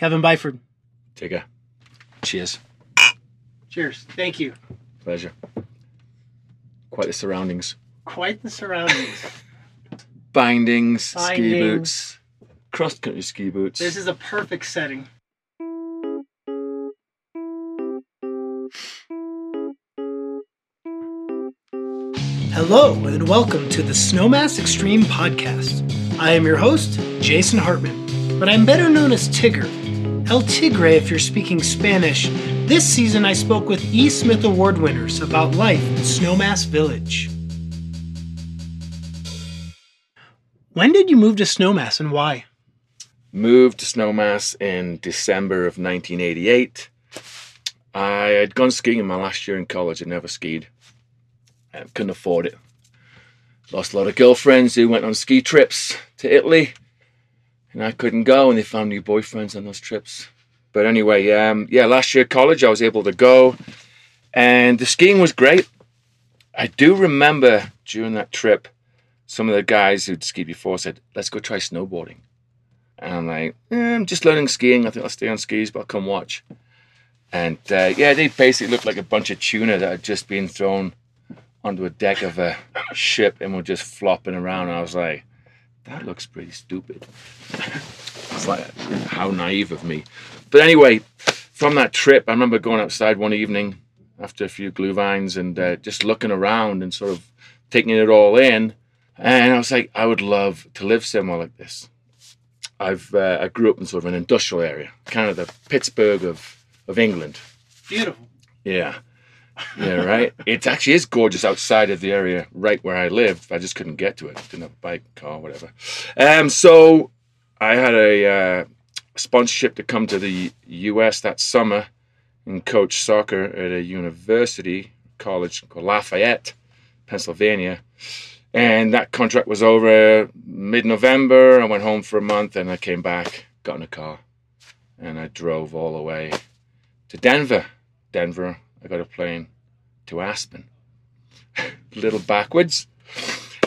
Kevin Byford. Tigger. Cheers. Cheers. Thank you. Pleasure. Quite the surroundings. Quite the surroundings. Bindings, ski boots, cross country ski boots. this is a perfect setting. Hello, and welcome to the Snowmass Extreme Podcast. I am your host, Jason Hartman, but I'm better known as Tigger. El Tigre, if you're speaking Spanish. This season, I spoke with E. Smith Award winners about life in Snowmass Village. When did you move to Snowmass and why? Moved to Snowmass in December of 1988. I had gone skiing in my last year in college. I'd never skied. I couldn't afford it. Lost a lot of girlfriends who went on ski trips to Italy, and I couldn't go, and they found new boyfriends on those trips. But anyway, um, yeah, last year college I was able to go, and the skiing was great. I do remember during that trip, some of the guys who'd skied before said, "Let's go try snowboarding." And I'm like, eh, I'm just learning skiing. I think I'll stay on skis, but I'll come watch. And uh, yeah, they basically looked like a bunch of tuna that had just been thrown onto a deck of a ship and were just flopping around. And I was like, that looks pretty stupid. it's like, how naive of me. But anyway, from that trip, I remember going outside one evening after a few glühweins and uh, just looking around and sort of taking it all in. And I was like, I would love to live somewhere like this. I've uh, I grew up in sort of an industrial area, kind of the Pittsburgh of, of England. Beautiful. Yeah. Yeah, right. it actually is gorgeous outside of the area right where I lived. I just couldn't get to it. Didn't have a bike, car, whatever. Um, so I had a uh, sponsorship to come to the US that summer and coach soccer at a university college called Lafayette, Pennsylvania. And that contract was over mid November. I went home for a month and I came back, got in a car, and I drove all the way to Denver. Denver, I got a plane to Aspen. a little backwards.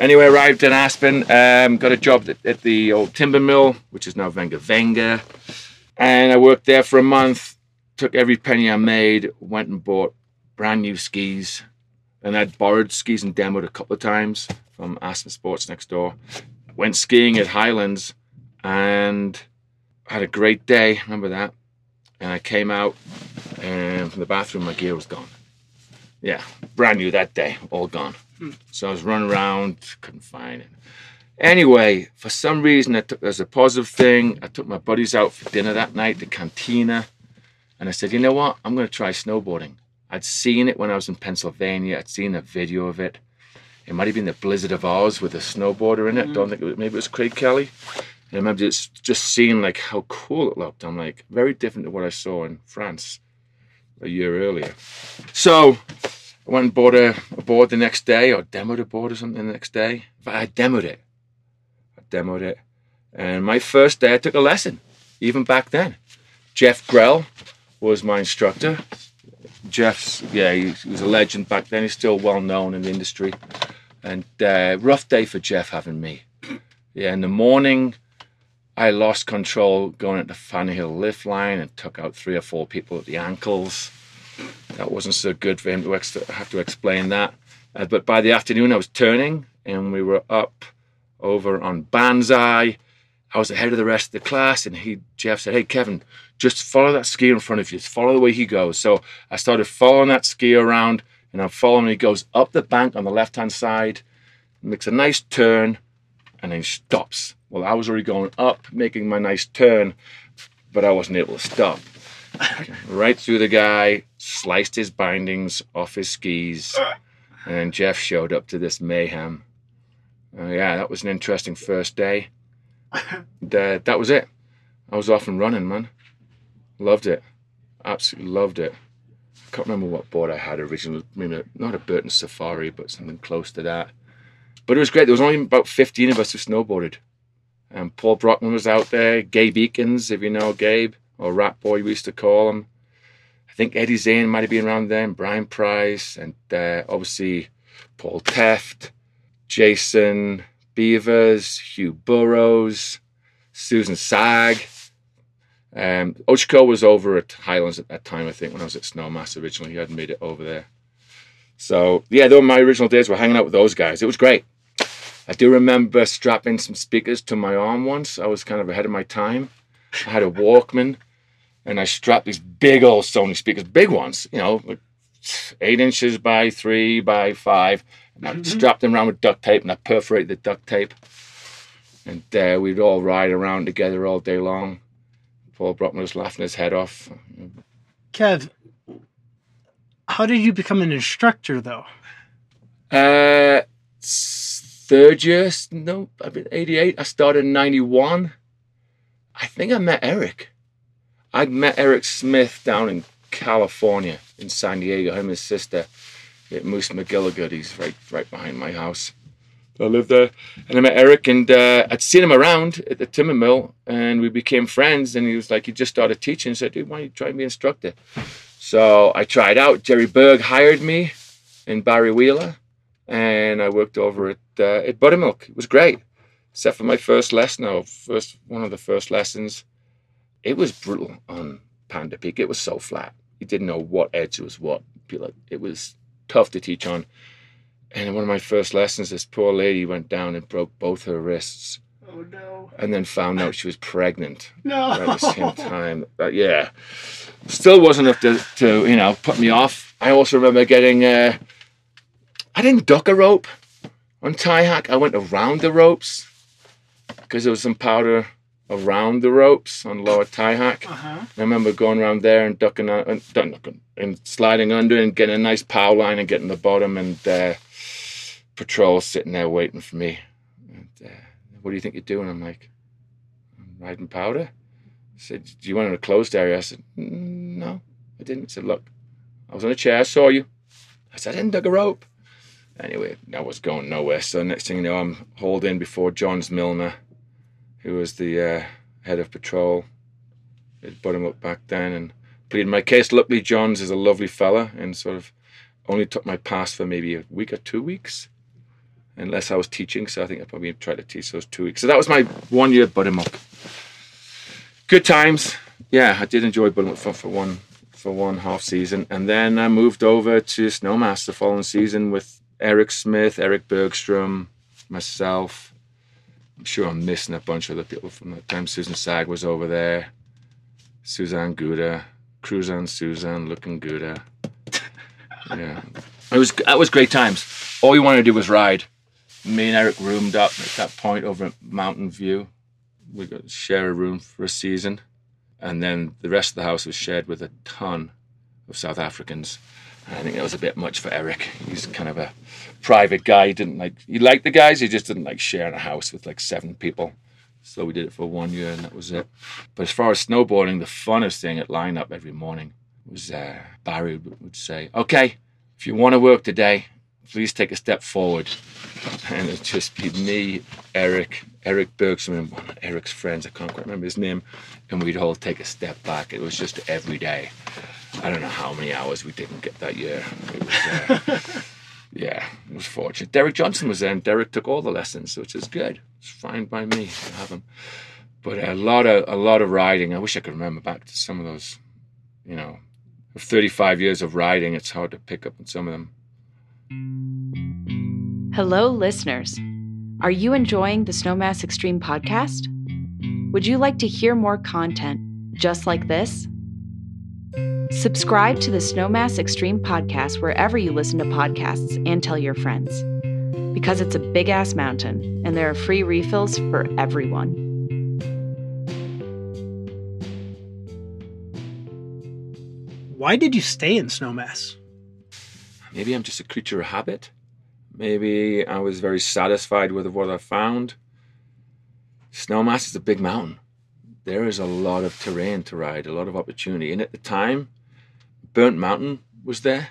Anyway, arrived in Aspen, um, got a job at, at the old timber mill, which is now Venga Venga. And I worked there for a month, took every penny I made, went and bought brand new skis. And I'd borrowed skis and demoed a couple of times from Aspen Sports next door. Went skiing at Highlands and had a great day. Remember that? And I came out and from the bathroom, my gear was gone. Yeah, brand new that day, all gone. Hmm. So I was running around, couldn't find it. Anyway, for some reason, I took as a positive thing. I took my buddies out for dinner that night, the cantina, and I said, you know what? I'm going to try snowboarding. I'd seen it when I was in Pennsylvania. I'd seen a video of it. It might have been the Blizzard of Oz with a snowboarder in it. Don't hmm. think it was, maybe it was Craig Kelly. I remember just just seeing like how cool it looked. I'm like very different to what I saw in France a year earlier. So I went and bought a, a board the next day, or demoed a board or something the next day. But I demoed it. I demoed it. And my first day, I took a lesson, even back then. Jeff Grell was my instructor. Jeff's, yeah, he, he was a legend back then. He's still well known in the industry. And uh, rough day for Jeff having me. Yeah, in the morning, I lost control going at the Fan Hill lift line and took out three or four people at the ankles. That wasn't so good for him to ex- have to explain that. Uh, but by the afternoon, I was turning and we were up over on Banzai. I was ahead of the rest of the class, and he Jeff said, "Hey, Kevin, just follow that ski in front of you. Just follow the way he goes." So I started following that ski around, and I'm following. He goes up the bank on the left-hand side, makes a nice turn, and then he stops. Well, I was already going up, making my nice turn, but I wasn't able to stop. right through the guy, sliced his bindings off his skis, and Jeff showed up to this mayhem. Uh, yeah, that was an interesting first day. And, uh, that was it. I was off and running, man. Loved it. Absolutely loved it. I can't remember what board I had originally. Maybe not a Burton Safari, but something close to that. But it was great. There was only about 15 of us who snowboarded. And Paul Brockman was out there, Gabe Eakins, if you know Gabe, or Rat Boy, we used to call him. I think Eddie Zane might have been around then, Brian Price, and uh, obviously Paul Teft, Jason Beavers, Hugh Burrows, Susan Sag. Um, Ochiko was over at Highlands at that time, I think, when I was at Snowmass originally. He hadn't made it over there. So, yeah, though my original days were hanging out with those guys. It was great. I do remember strapping some speakers to my arm once. I was kind of ahead of my time. I had a Walkman and I strapped these big old Sony speakers, big ones, you know, eight inches by three by five. And I strapped them around with duct tape and I perforated the duct tape. And uh, we'd all ride around together all day long. Paul Brockman was laughing his head off. Kev, how did you become an instructor though? Uh, third year, no, I've been 88. I started in 91. I think I met Eric. I'd met Eric Smith down in California, in San Diego, him and his sister at Moose McGillycuddy. He's right, right behind my house. I lived there. And I met Eric, and uh, I'd seen him around at the timber mill, and we became friends. And he was like, he just started teaching. He said, dude, why don't you try and be an instructor? So I tried out. Jerry Berg hired me and Barry Wheeler, and I worked over at uh, at Buttermilk. It was great, except for my first lesson. No, first one of the first lessons. It was brutal on Panda Peak. It was so flat. You didn't know what edge was what. It was tough to teach on. And in one of my first lessons, this poor lady went down and broke both her wrists, Oh no. and then found out she was pregnant No. at the same time. But yeah, still wasn't enough to, to you know put me off. I also remember getting uh, I didn't duck a rope on Tiehack. I went around the ropes because there was some powder around the ropes on lower Tiehack. Uh-huh. I remember going around there and ducking uh, and, ducking, and sliding under and getting a nice power line and getting the bottom and uh, patrol sitting there waiting for me. And, uh, what do you think you're doing? I'm like, I'm riding powder. I said, do you want in a closed area? I said, "Mm, no, I didn't. I said, look, I was on a chair, I saw you. I said, I didn't dug a rope. Anyway, I was going nowhere. So next thing you know, I'm hauled in before Johns Milner, who was the uh, head of patrol. He'd put him up back then and pleaded my case. Luckily, Johns is a lovely fella and sort of only took my pass for maybe a week or two weeks, unless I was teaching. So I think I probably tried to teach those two weeks. So that was my one year Buttermilk. Good times. Yeah, I did enjoy Buttermilk for, for one for one half season, and then I moved over to Snowmass the following season with Eric Smith, Eric Bergstrom, myself. I'm sure I'm missing a bunch of other people from that time. Susan Sag was over there. Suzanne Gouda, Cruzan Suzanne, looking Gouda. Yeah, it was that was great times. All we wanted to do was ride. Me and Eric roomed up at that point over at Mountain View. We got to share a room for a season, and then the rest of the house was shared with a ton of South Africans. I think that was a bit much for Eric. He's kind of a private guy. He didn't like he liked the guys. He just didn't like sharing a house with like seven people. So we did it for one year, and that was it. But as far as snowboarding, the funnest thing at lineup every morning was uh, Barry would say, "Okay, if you want to work today, please take a step forward." And it'd just be me, Eric, Eric Bergstrom, and one of Eric's friends. I can't quite remember his name, and we'd all take a step back. It was just every day. I don't know how many hours we didn't get that year. It was, uh, yeah, it was fortunate. Derek Johnson was there, and Derek took all the lessons, which is good. It's fine by me to have him. But a lot of a lot of riding. I wish I could remember back to some of those. You know, 35 years of riding. It's hard to pick up on some of them. Hello, listeners. Are you enjoying the Snowmass Extreme podcast? Would you like to hear more content just like this? Subscribe to the Snowmass Extreme podcast wherever you listen to podcasts and tell your friends. Because it's a big ass mountain and there are free refills for everyone. Why did you stay in Snowmass? Maybe I'm just a creature of habit. Maybe I was very satisfied with what I found. Snowmass is a big mountain. There is a lot of terrain to ride, a lot of opportunity. And at the time, Burnt Mountain was there.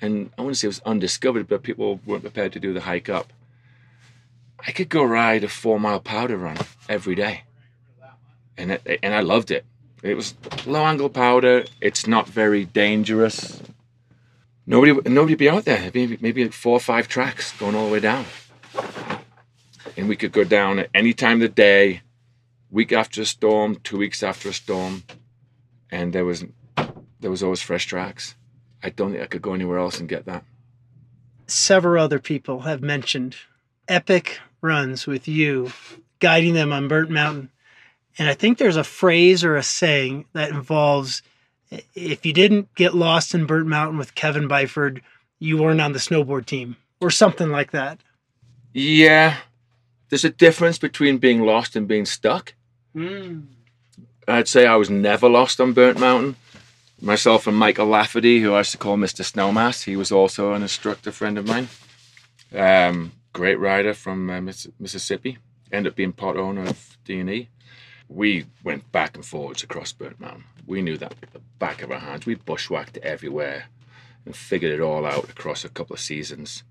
And I wouldn't say it was undiscovered, but people weren't prepared to do the hike up. I could go ride a four mile powder run every day. And, it, and I loved it. It was low angle powder. It's not very dangerous. Nobody, nobody be out there. Maybe, maybe like four or five tracks going all the way down, and we could go down at any time of the day. Week after a storm, two weeks after a storm, and there was there was always fresh tracks. I don't think I could go anywhere else and get that. Several other people have mentioned epic runs with you guiding them on Burnt Mountain. And I think there's a phrase or a saying that involves if you didn't get lost in Burnt Mountain with Kevin Byford, you weren't on the snowboard team or something like that. Yeah. There's a difference between being lost and being stuck. Mm. I'd say I was never lost on Burnt Mountain. Myself and Michael Lafferty, who I used to call Mr. Snowmass, he was also an instructor friend of mine. Um, great rider from uh, Mississippi. Ended up being part owner of D&E. We went back and forwards across Burnt Mountain. We knew that at the back of our hands. We bushwhacked everywhere and figured it all out across a couple of seasons.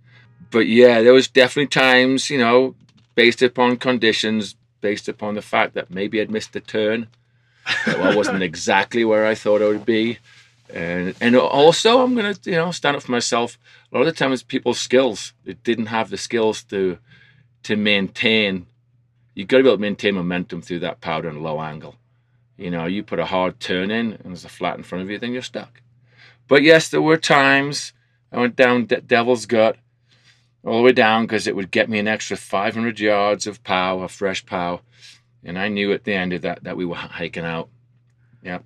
But yeah, there was definitely times, you know, based upon conditions, based upon the fact that maybe I'd missed a turn, that I wasn't exactly where I thought I would be. And and also I'm gonna, you know, stand up for myself. A lot of the times people's skills, they didn't have the skills to to maintain you've got to be able to maintain momentum through that powder and low angle. You know, you put a hard turn in and there's a flat in front of you, then you're stuck. But yes, there were times I went down De- Devil's Gut all the way down because it would get me an extra 500 yards of pow, of fresh pow. And I knew at the end of that that we were hiking out. Yeah.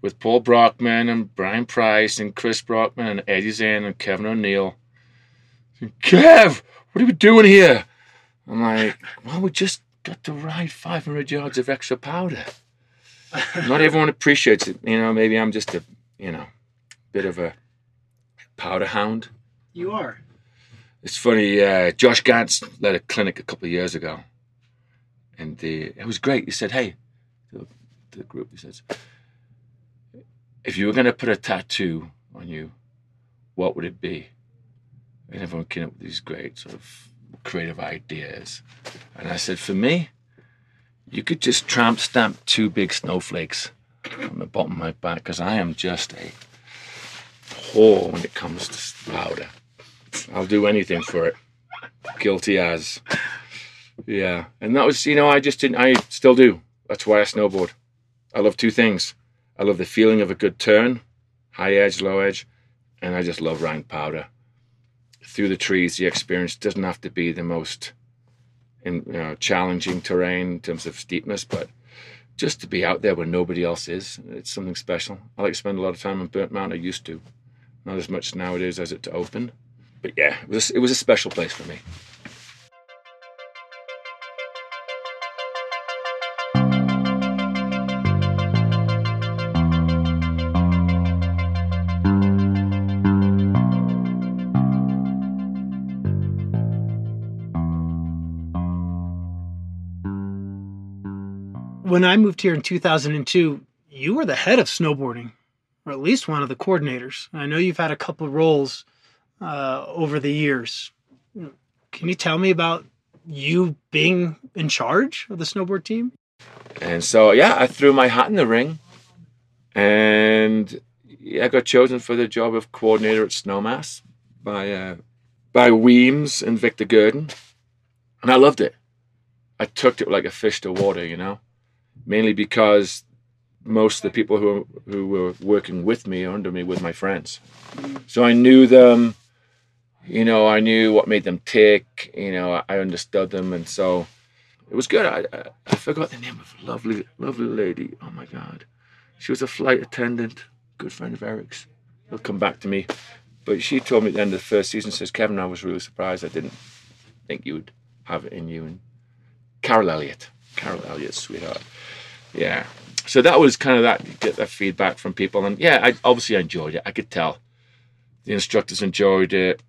With Paul Brockman and Brian Price and Chris Brockman and Eddie Zane and Kevin O'Neill. Kev, what are we doing here? I'm like, well, we just got to ride 500 yards of extra powder. Not everyone appreciates it. You know, maybe I'm just a, you know, bit of a powder hound. You are. It's funny. Uh, Josh Gantz led a clinic a couple of years ago, and the, it was great. He said, "Hey, to the group, he says, if you were going to put a tattoo on you, what would it be?" And everyone came up with these great sort of creative ideas. And I said, for me, you could just tramp stamp two big snowflakes on the bottom of my back because I am just a whore when it comes to powder. I'll do anything for it. Guilty as. Yeah. And that was, you know, I just didn't, I still do. That's why I snowboard. I love two things. I love the feeling of a good turn, high edge, low edge, and I just love riding powder through the trees, the experience doesn't have to be the most in, you know, challenging terrain in terms of steepness, but just to be out there where nobody else is, it's something special. I like to spend a lot of time on Burnt Mountain. I used to, not as much nowadays as it to open, but yeah, it was it was a special place for me. when I moved here in 2002, you were the head of snowboarding, or at least one of the coordinators. I know you've had a couple of roles uh, over the years. Can you tell me about you being in charge of the snowboard team? And so, yeah, I threw my hat in the ring, and I got chosen for the job of coordinator at Snowmass by uh, by Weems and Victor Gurdon, and I loved it. I took it like a fish to water, you know mainly because most of the people who who were working with me or under me were my friends. So I knew them, you know, I knew what made them tick, you know, I understood them, and so it was good. I, I, forgot the name of a lovely, lovely lady. Oh my God, she was a flight attendant, good friend of Eric's. He'll come back to me, but she told me at the end of the first season, says Kevin, I was really surprised. I didn't think you would have it in you. And Carol Elliott, Carol Elliott, sweetheart yeah. So that was kind of that get that feedback from people, and yeah, I obviously I enjoyed it. I could tell the instructors enjoyed it.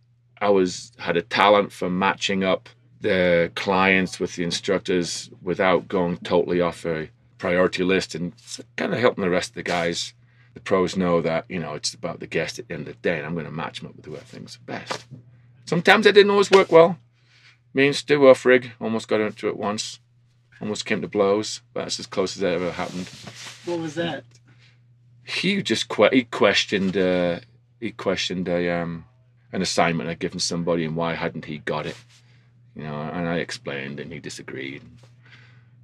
I was had a talent for matching up the clients with the instructors without going totally off a priority list, and kind of helping the rest of the guys, the pros, know that you know it's about the guest at the end of the day, and I'm going to match them up with who I think's best. Sometimes it didn't always work well. Me and Stu Uffrig almost got into it once almost came to blows. but That's as close as that ever happened. What was that? He just que- he questioned uh, he questioned a um, an assignment I'd given somebody and why hadn't he got it? You know, and I explained and he disagreed.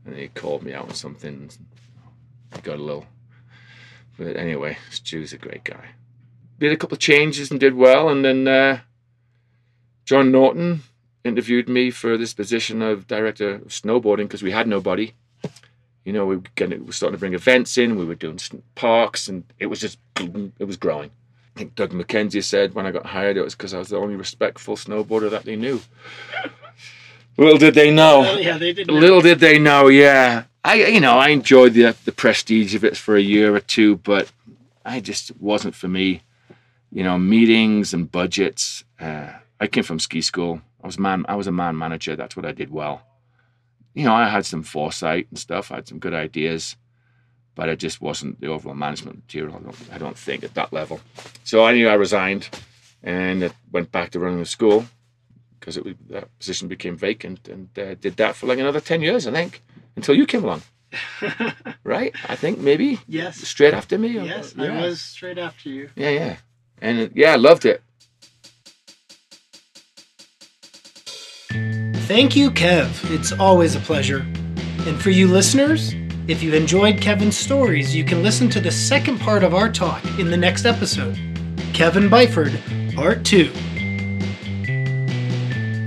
and he called me out on something. I got a little. But anyway, Stu's a great guy. Did a couple of changes and did well, and then uh, John Norton interviewed me for this position of director of snowboarding because we had nobody. You know, we were, getting, we were starting to bring events in. We were doing parks, and it was just it was growing. I think Doug McKenzie said when I got hired, it was because I was the only respectful snowboarder that they knew. Little did they know. Well, yeah, they did. know. Little did they know. Yeah, I you know I enjoyed the the prestige of it for a year or two, but I just wasn't for me. You know, meetings and budgets. Uh, I came from ski school. I was man. I was a man manager. That's what I did well. You know, I had some foresight and stuff. I had some good ideas, but it just wasn't the overall management material. I don't, I don't think at that level. So I knew I resigned, and it went back to running the school because it was, that position became vacant, and uh, did that for like another ten years, I think, until you came along. right? I think maybe yes. straight after me. or- Yes, yeah. I was straight after you. Yeah, yeah, and uh, yeah, I loved it. Thank you, Kev. It's always a pleasure. And for you listeners, if you enjoyed Kevin's stories, you can listen to the second part of our talk in the next episode Kevin Byford, Part 2.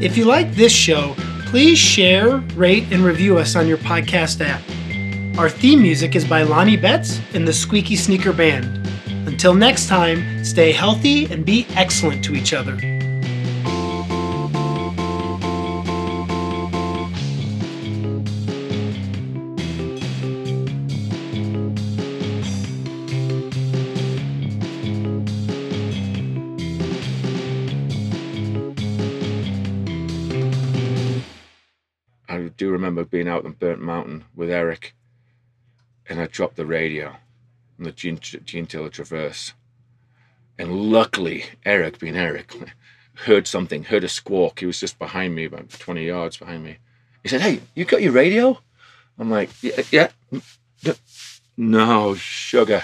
If you like this show, please share, rate, and review us on your podcast app. Our theme music is by Lonnie Betts and the Squeaky Sneaker Band. Until next time, stay healthy and be excellent to each other. Remember being out on Burnt Mountain with Eric, and I dropped the radio on the Gene, Gene Taylor Traverse. And luckily, Eric, being Eric, heard something, heard a squawk. He was just behind me, about 20 yards behind me. He said, Hey, you got your radio? I'm like, Yeah, yeah. No, sugar.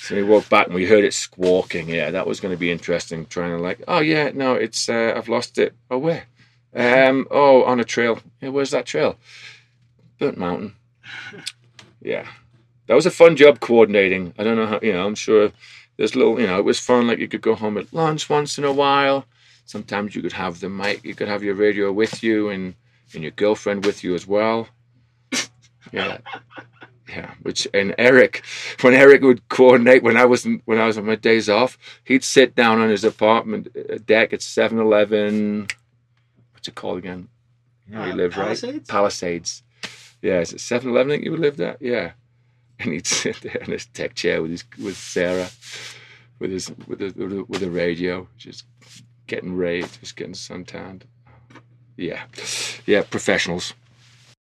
So we walked back and we heard it squawking. Yeah, that was going to be interesting. Trying to, like, oh, yeah, no, it's, uh, I've lost it. Oh, where? Um, oh, on a trail. Yeah, where's that trail? Burnt Mountain. Yeah. That was a fun job coordinating. I don't know how, you know, I'm sure there's little, you know, it was fun. Like you could go home at lunch once in a while. Sometimes you could have the mic, you could have your radio with you and, and your girlfriend with you as well. Yeah. Yeah, which and Eric, when Eric would coordinate when I was when I was on my days off, he'd sit down on his apartment uh, deck at 7-Eleven. What's it called again? You know where live, Palisades? right? Palisades. Yeah, is it 7-Eleven? I think you lived at. Yeah, and he'd sit there in his tech chair with his with Sarah, with his with a with a, with a radio, just getting raved, just getting suntanned. Yeah, yeah, professionals.